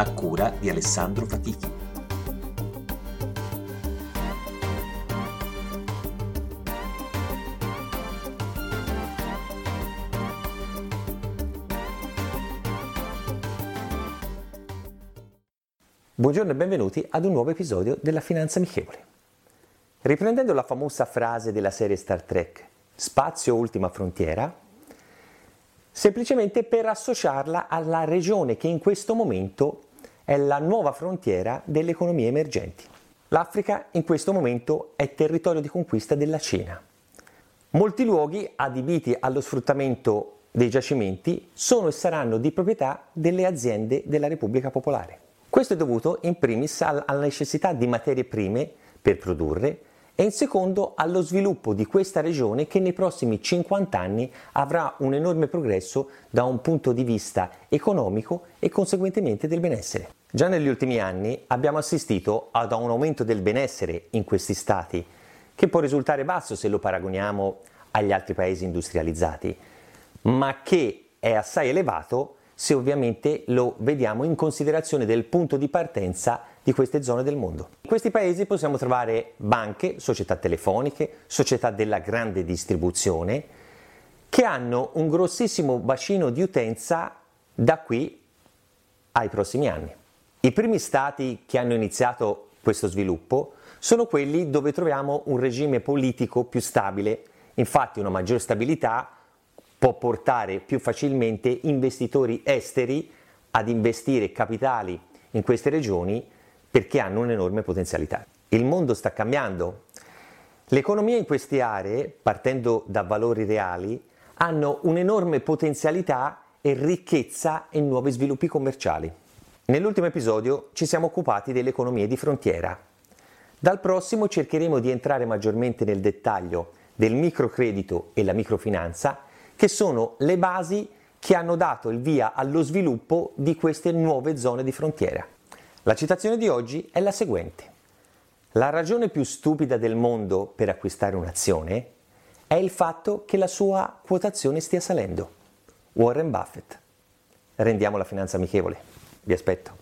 a cura di Alessandro Fatichi. Buongiorno e benvenuti ad un nuovo episodio della Finanza Amichevole. Riprendendo la famosa frase della serie Star Trek, spazio ultima frontiera, semplicemente per associarla alla regione che in questo momento è la nuova frontiera delle economie emergenti. L'Africa in questo momento è territorio di conquista della Cina. Molti luoghi adibiti allo sfruttamento dei giacimenti sono e saranno di proprietà delle aziende della Repubblica Popolare. Questo è dovuto in primis alla necessità di materie prime per produrre e in secondo allo sviluppo di questa regione che nei prossimi 50 anni avrà un enorme progresso da un punto di vista economico e conseguentemente del benessere. Già negli ultimi anni abbiamo assistito ad un aumento del benessere in questi stati, che può risultare basso se lo paragoniamo agli altri paesi industrializzati, ma che è assai elevato se ovviamente lo vediamo in considerazione del punto di partenza di queste zone del mondo. In questi paesi possiamo trovare banche, società telefoniche, società della grande distribuzione, che hanno un grossissimo bacino di utenza da qui ai prossimi anni. I primi stati che hanno iniziato questo sviluppo sono quelli dove troviamo un regime politico più stabile, infatti una maggior stabilità può portare più facilmente investitori esteri ad investire capitali in queste regioni perché hanno un'enorme potenzialità. Il mondo sta cambiando. Le economie in queste aree, partendo da valori reali, hanno un'enorme potenzialità e ricchezza in nuovi sviluppi commerciali. Nell'ultimo episodio ci siamo occupati delle economie di frontiera. Dal prossimo cercheremo di entrare maggiormente nel dettaglio del microcredito e la microfinanza, che sono le basi che hanno dato il via allo sviluppo di queste nuove zone di frontiera. La citazione di oggi è la seguente. La ragione più stupida del mondo per acquistare un'azione è il fatto che la sua quotazione stia salendo. Warren Buffett. Rendiamo la finanza amichevole. Vi aspetto.